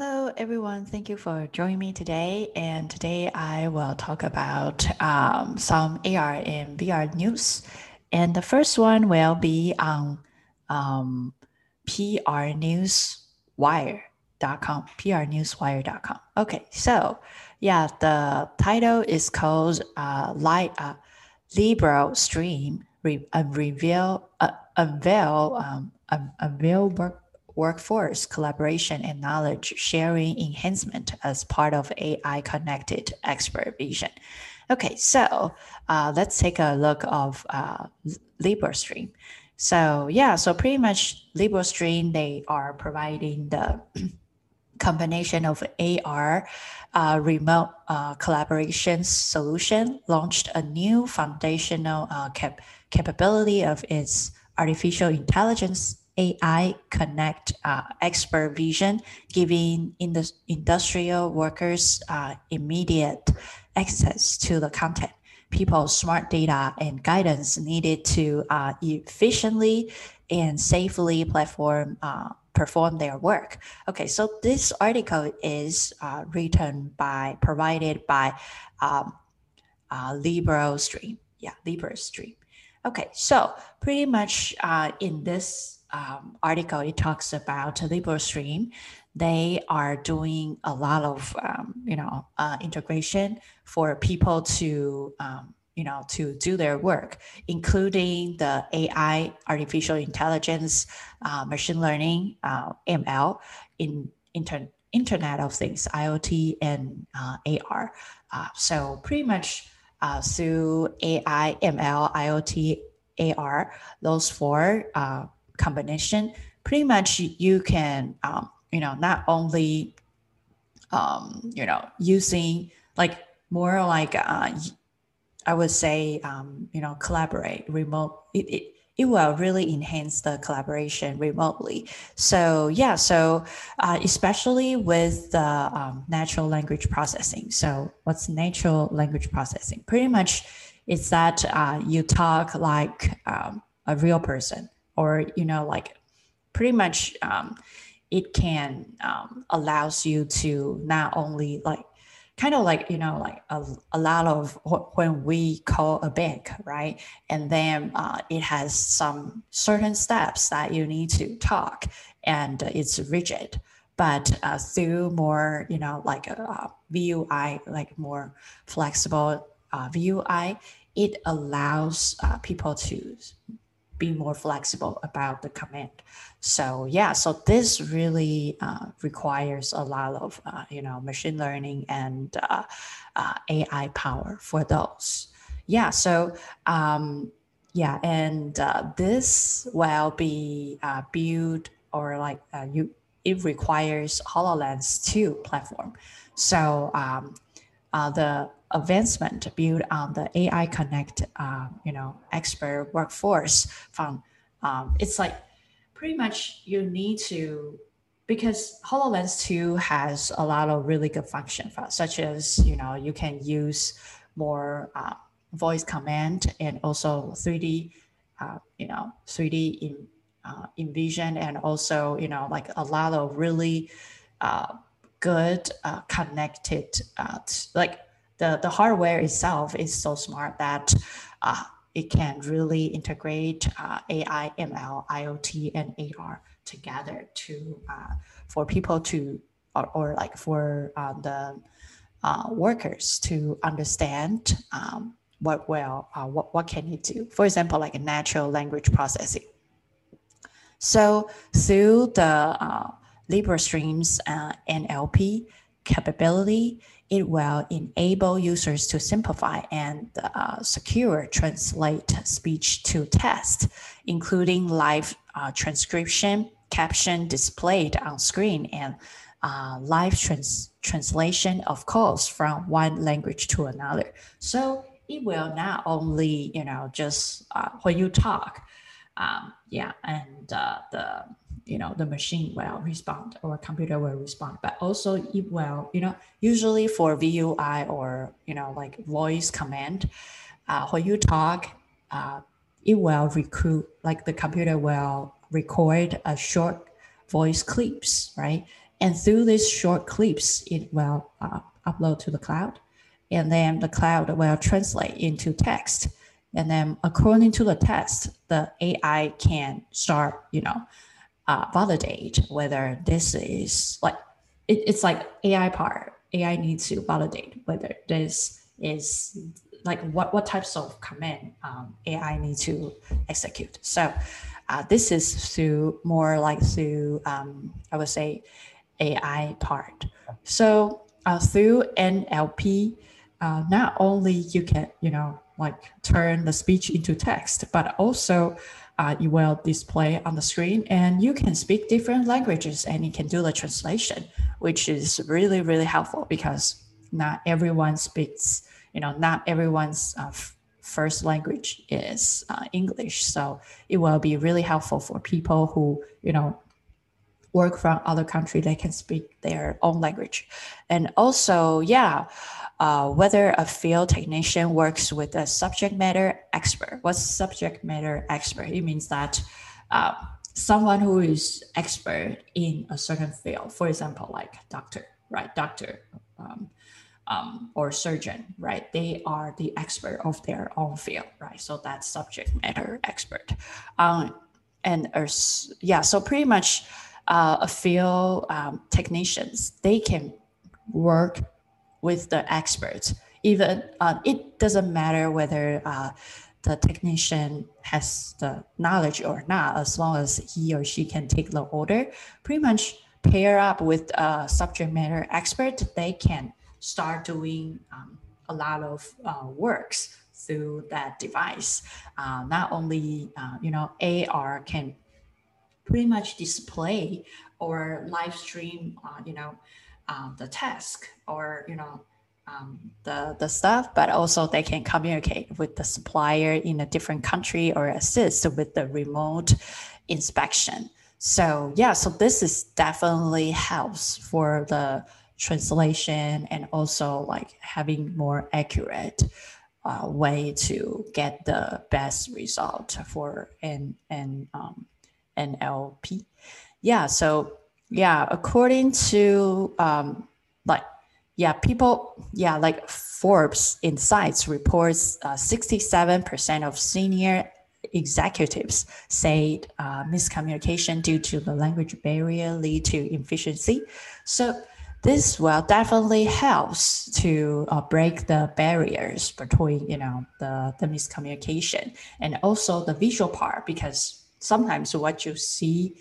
Hello, everyone. Thank you for joining me today. And today I will talk about um, some AR and VR news. And the first one will be on um, prnewswire.com, prnewswire.com. Okay, so yeah, the title is called uh, Light, uh, Stream Re- uh, Reveal, uh, Unveil, um, Unveil workforce collaboration and knowledge sharing enhancement as part of AI connected expert vision. Okay, so uh, let's take a look of uh, LibreStream. So yeah, so pretty much LibreStream, they are providing the combination of AR uh, remote uh, collaboration solution, launched a new foundational uh, cap- capability of its artificial intelligence AI Connect uh, expert vision, giving industrial workers uh, immediate access to the content, people's smart data, and guidance needed to uh, efficiently and safely platform uh, perform their work. Okay, so this article is uh, written by provided by um, uh, LibreStream. Yeah, LibreStream. Okay, so pretty much in this um, article, it talks about LibreStream. They are doing a lot of, um, you know, uh, integration for people to, um, you know, to do their work, including the AI, artificial intelligence, uh, machine learning, uh, ML, in inter- Internet of Things, IoT, and uh, AR. Uh, so pretty much uh, through AI, ML, IoT, AR, those four combination, pretty much you can, um, you know, not only, um, you know, using like more like, uh, I would say, um, you know, collaborate remote. It, it, it will really enhance the collaboration remotely. So yeah, so uh, especially with the um, natural language processing. So what's natural language processing? Pretty much, it's that uh, you talk like um, a real person or you know like pretty much um, it can um, allows you to not only like kind of like you know like a, a lot of when we call a bank right? And then uh, it has some certain steps that you need to talk and it's rigid. But uh, through more you know like a, a vui like more flexible uh, vui it allows uh, people to be more flexible about the command. So yeah, so this really uh, requires a lot of uh, you know machine learning and uh, uh AI power for those. Yeah, so um, yeah, and uh, this will be uh, built or like you it requires Hololens 2 platform. So um, the advancement built on the AI Connect, uh, you know, expert workforce from, um, it's like pretty much you need to, because HoloLens 2 has a lot of really good functions, such as, you know, you can use more uh, voice command and also 3D, uh, you know, 3D in, uh, Envision and also, you know, like a lot of really uh, good uh, connected, uh, like the, the hardware itself is so smart that uh, it can really integrate uh, AI, ML, IoT, and AR together to uh, for people to or, or like for uh, the uh, workers to understand um, what well uh, what what can it do. For example, like a natural language processing. So through the uh, LibreStream's NLP capability, it will enable users to simplify and uh, secure translate speech to text, including live uh, transcription, caption displayed on screen, and uh, live trans- translation of calls from one language to another. So it will not only, you know, just uh, when you talk, um, yeah, and uh, the you know the machine will respond or computer will respond but also it will you know usually for vui or you know like voice command uh, when you talk uh, it will recruit like the computer will record a short voice clips right And through these short clips, it will uh, upload to the cloud. And then the cloud will translate into text. And then according to the test the AI can start, you know, uh, validate whether this is like, it, it's like AI part. AI needs to validate whether this is like what, what types of command um, AI needs to execute. So uh, this is through more like through, um, I would say, AI part. So uh, through NLP, uh, not only you can, you know, like turn the speech into text, but also uh, you will display on the screen and you can speak different languages and you can do the translation, which is really, really helpful because not everyone speaks, you know, not everyone's uh, first language is uh, English. So it will be really helpful for people who, you know, work from other country, they can speak their own language. And also, yeah, uh, whether a field technician works with a subject matter expert. What's subject matter expert? It means that uh, someone who is expert in a certain field, for example, like doctor, right? Doctor um, um, or surgeon, right? They are the expert of their own field, right? So that's subject matter expert. Um, and uh, yeah, so pretty much uh, a field um, technicians, they can work with the experts. Even uh, it doesn't matter whether uh, the technician has the knowledge or not, as long as he or she can take the order. Pretty much pair up with a subject matter expert, they can start doing um, a lot of uh, works through that device. Uh, not only, uh, you know, AR can pretty much display or live stream, uh, you know, uh, the task or you know um, the the stuff, but also they can communicate with the supplier in a different country or assist with the remote inspection. So yeah, so this is definitely helps for the translation and also like having more accurate uh, way to get the best result for and and um, NLP. Yeah, so yeah, according to um, like yeah, people yeah like Forbes Insights reports uh, 67% of senior executives say uh, miscommunication due to the language barrier lead to efficiency. So this will definitely helps to uh, break the barriers between you know the the miscommunication and also the visual part because sometimes what you see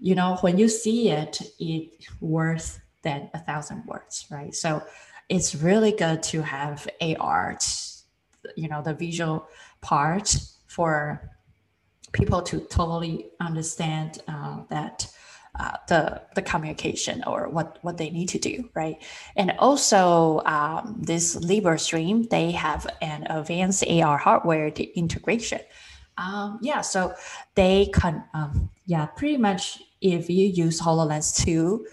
you know when you see it it worth than a thousand words right? So it's really good to have ar you know the visual part for people to totally understand uh, that uh, the the communication or what what they need to do right? And also um, this LibreStream they have an advanced ar hardware integration um, yeah so they can um, yeah pretty much if you use HoloLens 2,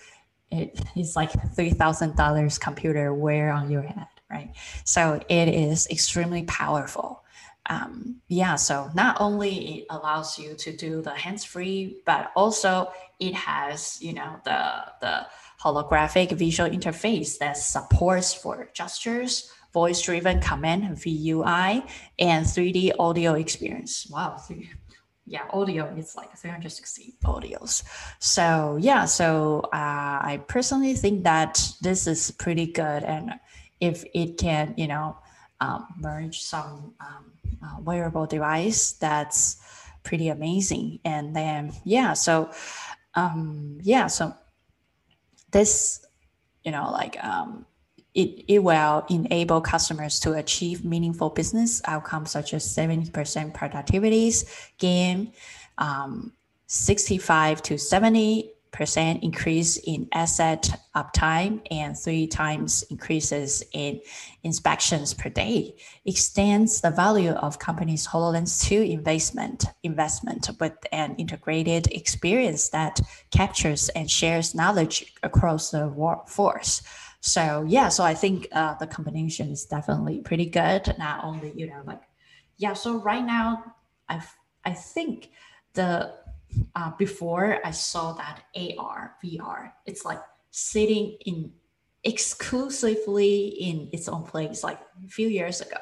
it is like $3,000 computer wear on your head, right? So it is extremely powerful. Um, yeah, so not only it allows you to do the hands-free, but also it has, you know, the, the holographic visual interface that supports for gestures, voice-driven command, VUI, and 3D audio experience. Wow, yeah, audio is like 360 audios. So yeah, so uh, I personally think that this is pretty good, and if it can, you know, um, merge some um, uh, wearable device, that's pretty amazing. And then yeah, so um, yeah, so this, you know, like um, it, it will enable customers to achieve meaningful business outcomes such as 70% productivities gain, um, 65 to 70 percent increase in asset uptime and three times increases in inspections per day extends the value of companies HoloLens 2 investment investment with an integrated experience that captures and shares knowledge across the workforce. So yeah, so I think uh, the combination is definitely pretty good. Not only you know like yeah, so right now I I think the uh, before I saw that AR, VR, it's like sitting in exclusively in its own place like a few years ago.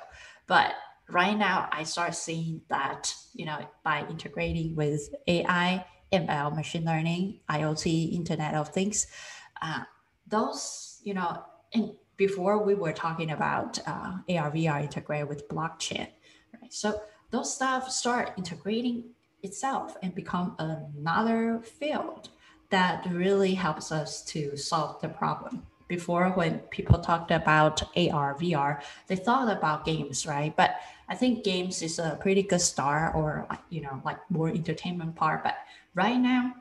But right now, I start seeing that, you know, by integrating with AI, ML, machine learning, IoT, Internet of Things, uh, those, you know, and before we were talking about uh, AR, VR integrated with blockchain, right? So those stuff start integrating itself and become another field that really helps us to solve the problem. Before, when people talked about AR, VR, they thought about games, right? But I think games is a pretty good start or, you know, like more entertainment part. But right now,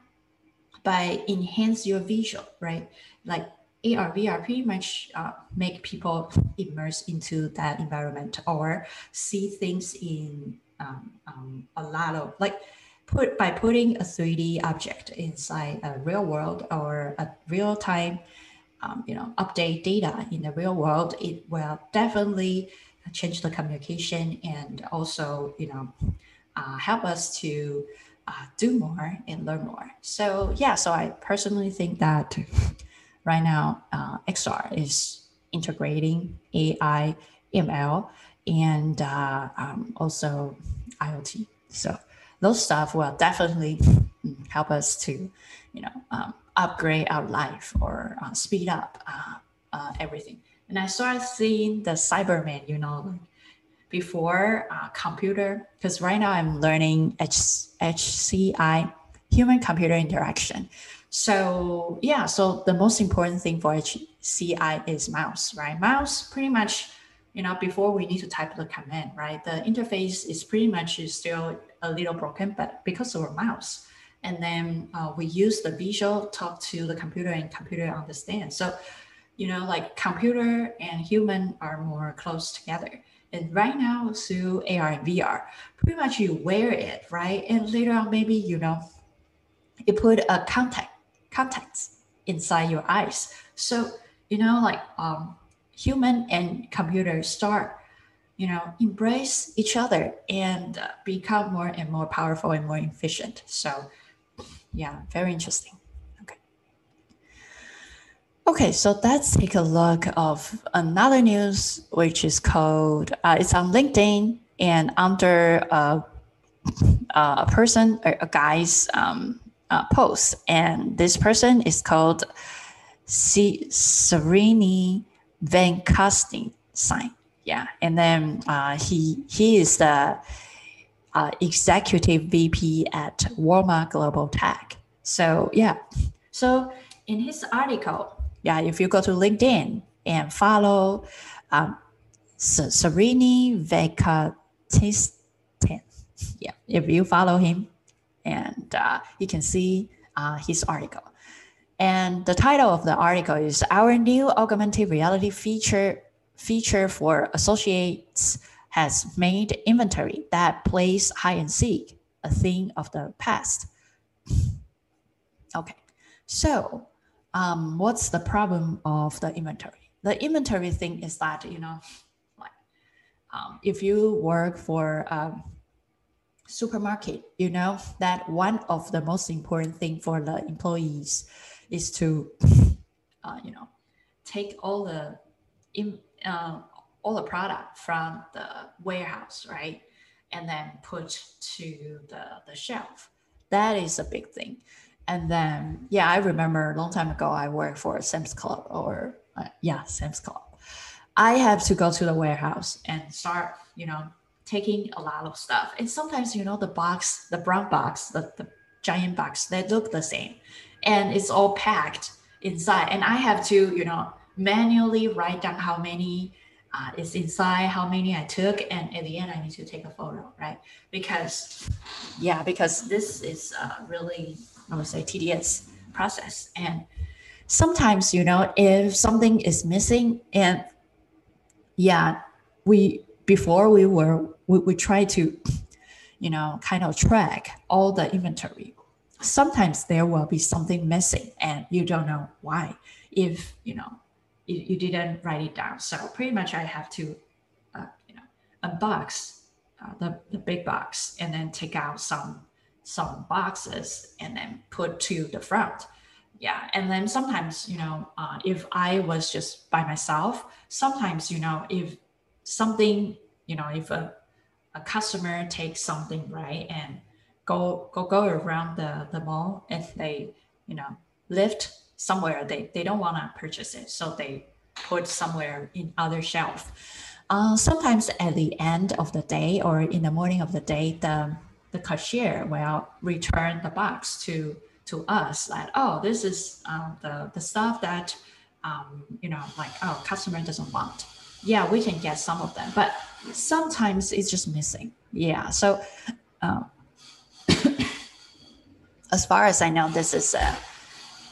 by enhance your visual, right? Like AR, VR pretty much uh, make people immerse into that environment or see things in um, um, a lot of like put by putting a 3D object inside a real world or a real time, um, you know, update data in the real world, it will definitely change the communication and also, you know, uh, help us to uh, do more and learn more. So yeah, so I personally think that right now uh, XR is integrating AI, ML, and uh, um, also IoT. So those stuff will definitely help us to, you know, um, upgrade our life or uh, speed up uh, uh, everything. And I started seeing the Cyberman, you know, before uh, computer, because right now I'm learning H- HCI, human computer interaction. So yeah, so the most important thing for HCI is mouse, right? Mouse pretty much you know, before we need to type the command, right? The interface is pretty much still a little broken, but because of our mouse, and then uh, we use the visual talk to the computer and computer understand. So, you know, like computer and human are more close together. And right now, through AR and VR, pretty much you wear it, right? And later on, maybe you know, you put a contact contacts inside your eyes. So you know, like um, human and computer start you know embrace each other and uh, become more and more powerful and more efficient. So yeah very interesting. Okay. Okay so let's take a look of another news which is called uh, it's on linkedin and under uh, a person a guy's um, uh, post and this person is called C- Srini Venkastin sign. Yeah, and then uh, he he is the uh, executive VP at Walmart Global Tech. So yeah, so in his article, yeah, if you go to LinkedIn and follow um, Srini Venkatesan, yeah, if you follow him, and uh, you can see uh, his article. And the title of the article is Our New Augmented Reality Feature feature for associates has made inventory that plays hide and seek a thing of the past. Okay, so um, what's the problem of the inventory? The inventory thing is that, you know, like um, if you work for a supermarket, you know that one of the most important thing for the employees is to, uh, you know, take all the in, uh, all the product from the warehouse, right, and then put to the the shelf. That is a big thing. And then, yeah, I remember a long time ago, I worked for Sam's Club or uh, yeah, Sam's Club. I have to go to the warehouse and start, you know, taking a lot of stuff. And sometimes, you know, the box, the brown box, the, the giant box, they look the same and it's all packed inside. And I have to, you know, manually write down how many uh, is inside, how many I took, and at the end I need to take a photo, right? Because, yeah, because this is really, I would say, tedious process. And sometimes, you know, if something is missing, and yeah, we before we were we, we try to, you know, kind of track all the inventory. Sometimes there will be something missing and you don't know why. If you know you, you didn't write it down. So pretty much i have to uh, you know unbox uh, the, the big box and then take out some some boxes and then put to the front. Yeah, and then sometimes you know uh, if I was just by myself, sometimes you know if something you know if a, a customer takes something right and go go go around the, the mall. If they you know lift somewhere they, they don't want to purchase it so they put somewhere in other shelf. Uh, sometimes at the end of the day or in the morning of the day the the cashier will return the box to to us like oh this is um, the the stuff that um, you know like oh customer doesn't want. Yeah we can get some of them but sometimes it's just missing. Yeah so uh, as far as i know this is a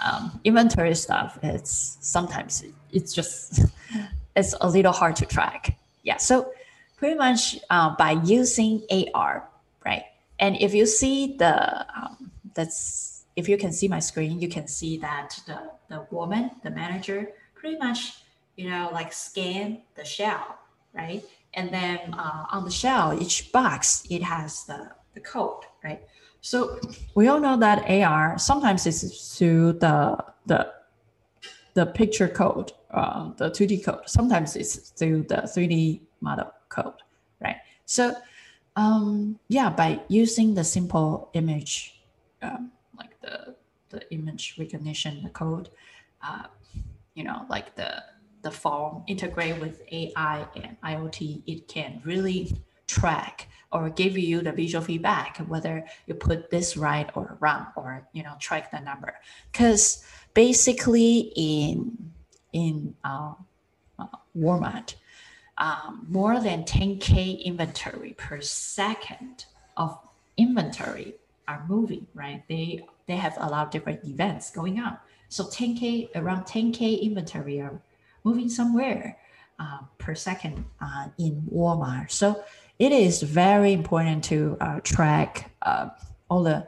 um, inventory stuff. It's sometimes it's just it's a little hard to track. Yeah so pretty much uh, by using ar right? And if you see the um, that's if you can see my screen you can see that the, the woman the manager pretty much you know like scan the shell right and then uh, on the shell each box it has the, the code right so we all know that AR sometimes is through the the the picture code, uh, the 2D code. Sometimes it's through the 3D model code, right? So um, yeah, by using the simple image, um, like the the image recognition the code, uh, you know, like the the form integrate with AI and IoT, it can really track or give you the visual feedback whether you put this right or wrong or you know track the number. Because basically in in uh, uh, Walmart um, more than 10k inventory per second of inventory are moving right? They they have a lot of different events going on. So 10k around 10k inventory are moving somewhere uh, per second uh, in Walmart. So it is very important to uh, track uh, all the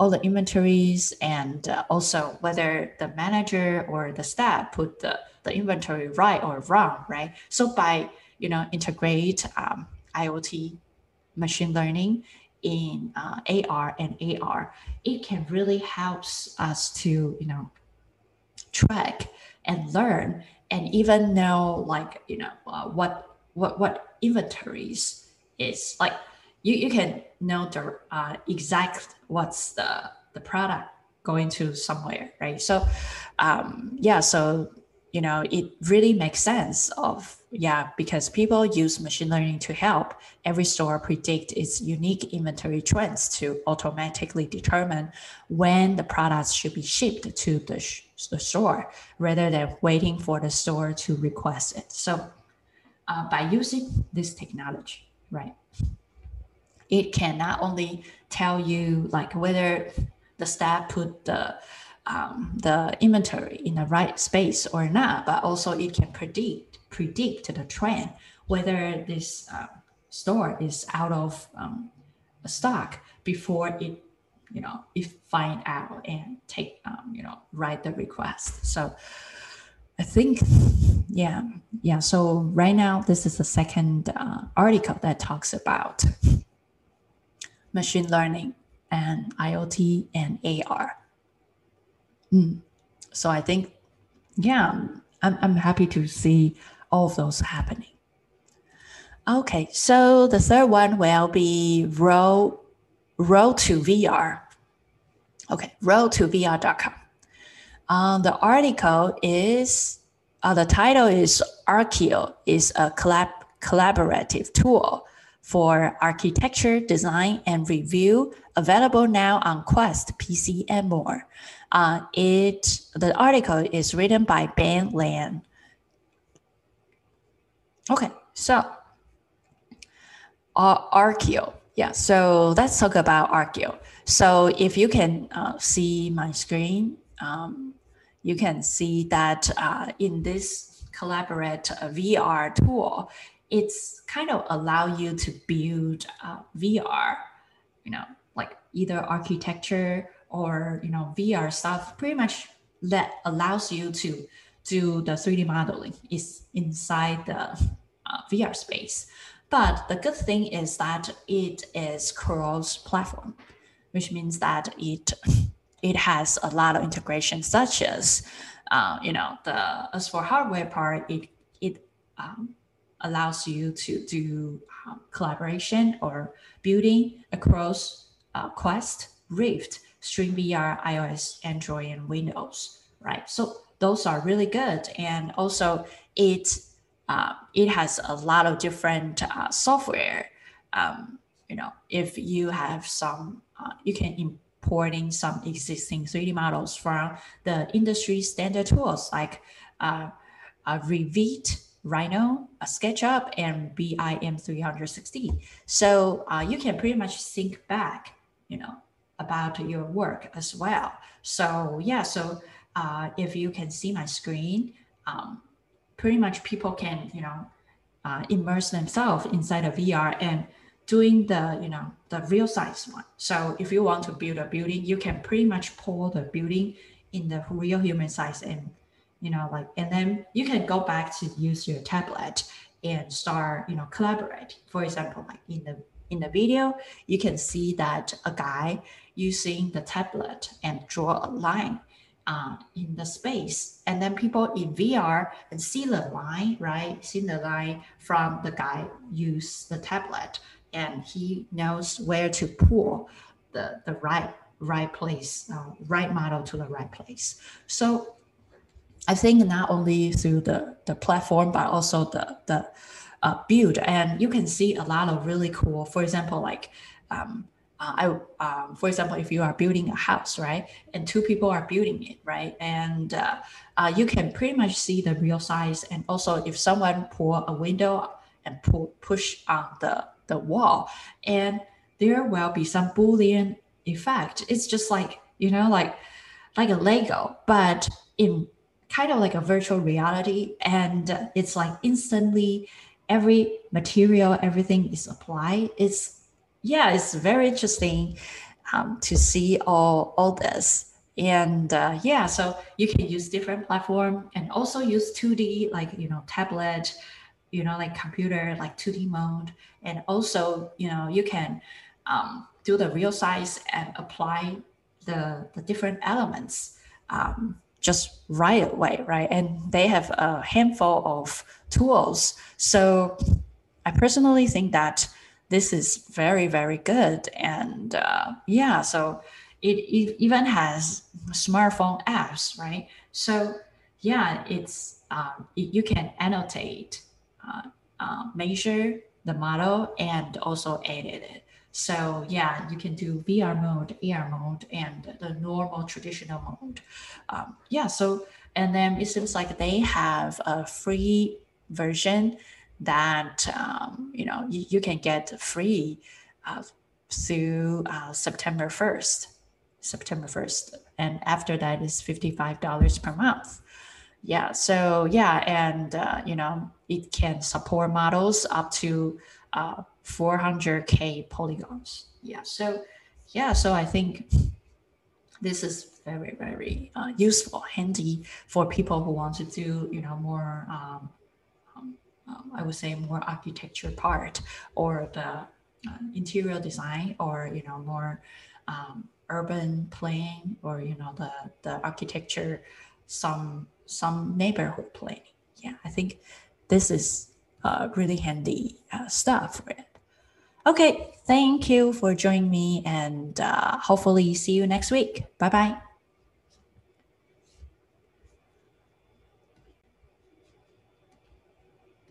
all the inventories and uh, also whether the manager or the staff put the, the inventory right or wrong right? So by you know integrate um, iot machine learning in uh, ar and ar it can really helps us to you know track and learn and even know like you know uh, what what what inventories is like you, you can know the uh, exact what's the the product going to somewhere right? So um, yeah so you know it really makes sense of yeah because people use machine learning to help every store predict its unique inventory trends to automatically determine when the products should be shipped to the, sh- the store rather than waiting for the store to request it so uh, by using this technology right? It can not only tell you like whether the staff put the um, the inventory in the right space or not, but also it can predict predict the trend whether this uh, store is out of um, stock before it you know it find out and take um, you know write the request. So I think, yeah, yeah. So right now, this is the second uh, article that talks about machine learning and IoT and AR. Mm. So I think, yeah, I'm, I'm happy to see all of those happening. Okay, so the third one will be row Road to VR. Okay, Road to VR.com. Um, the article is uh, the title is Arkio is a collab collaborative tool for architecture, design, and review available now on Quest, PC, and more. Uh, it the article is written by Ben Lang. Okay, so uh, Arkio. Yeah, so let's talk about Arkio. So if you can uh, see my screen, um, you can see that uh, in this collaborate uh, VR tool, it's kind of allow you to build uh, VR, you know, like either architecture or you know VR stuff. Pretty much that allows you to do the 3D modeling is inside the uh, VR space. But the good thing is that it is cross-platform. which means that it it has a lot of integration, such as uh, you know the as for hardware part, it it um, allows you to do um, collaboration or building across uh, Quest, Rift, SteamVR, iOS, Android, and Windows, right? So those are really good, and also it uh, it has a lot of different uh, software. Um, you know, if you have some, uh, you can importing some existing 3D models from the industry standard tools like uh, uh, Revit, Rhino, SketchUp, and BIM 360. So uh, you can pretty much think back, you know, about your work as well. So yeah, so uh, if you can see my screen, um, pretty much people can, you know, uh, immerse themselves inside a VR and doing the, you know, the real size one. So if you want to build a building, you can pretty much pull the building in the real human size and, you know, like, and then you can go back to use your tablet and start, you know, collaborate. For example, like in the in the video, you can see that a guy using the tablet and draw a line uh, in the space. And then people in VR and see the line, right? See the line from the guy use the tablet and he knows where to pull the, the right right place, uh, right model to the right place. So I think not only through the, the platform, but also the, the uh, build. And you can see a lot of really cool, for example, like um, uh, I, um, for example, if you are building a house, right, and two people are building it, right, and uh, uh, you can pretty much see the real size, and also if someone pull a window and pull push on the the wall, and there will be some boolean effect. It's just like you know, like like a Lego, but in kind of like a virtual reality, and it's like instantly every material, everything is applied. It's yeah, it's very interesting um, to see all all this. And uh, yeah, so you can use different platform and also use 2D like you know tablet, you know like computer like 2D mode, and also you know you can um, do the real size and apply the the different elements um, just right away, right? And they have a handful of tools. So I personally think that this is very very good and uh, yeah so it, it, even has smartphone apps right so yeah it's um, you can annotate uh, uh, measure the model and also edit it so yeah you can do vr mode ar mode and the normal traditional mode um, yeah so and then it seems like they have a free version that um, you know you, you, can get free uh, through uh, September 1st. September 1st. And after that is $55 per month. Yeah. So, yeah. And, uh, you know, it can support models up to 400K uh, polygons. Yeah. So, yeah. So I think this is very, very uh, useful, handy for people who want to do, you know, more um, um, I would say more architecture part or the uh, interior design or you know more um, urban planning or you know the the architecture some some neighborhood planning yeah i think this is uh, really handy uh, stuff for it okay thank you for joining me and uh, hopefully see you next week. Bye bye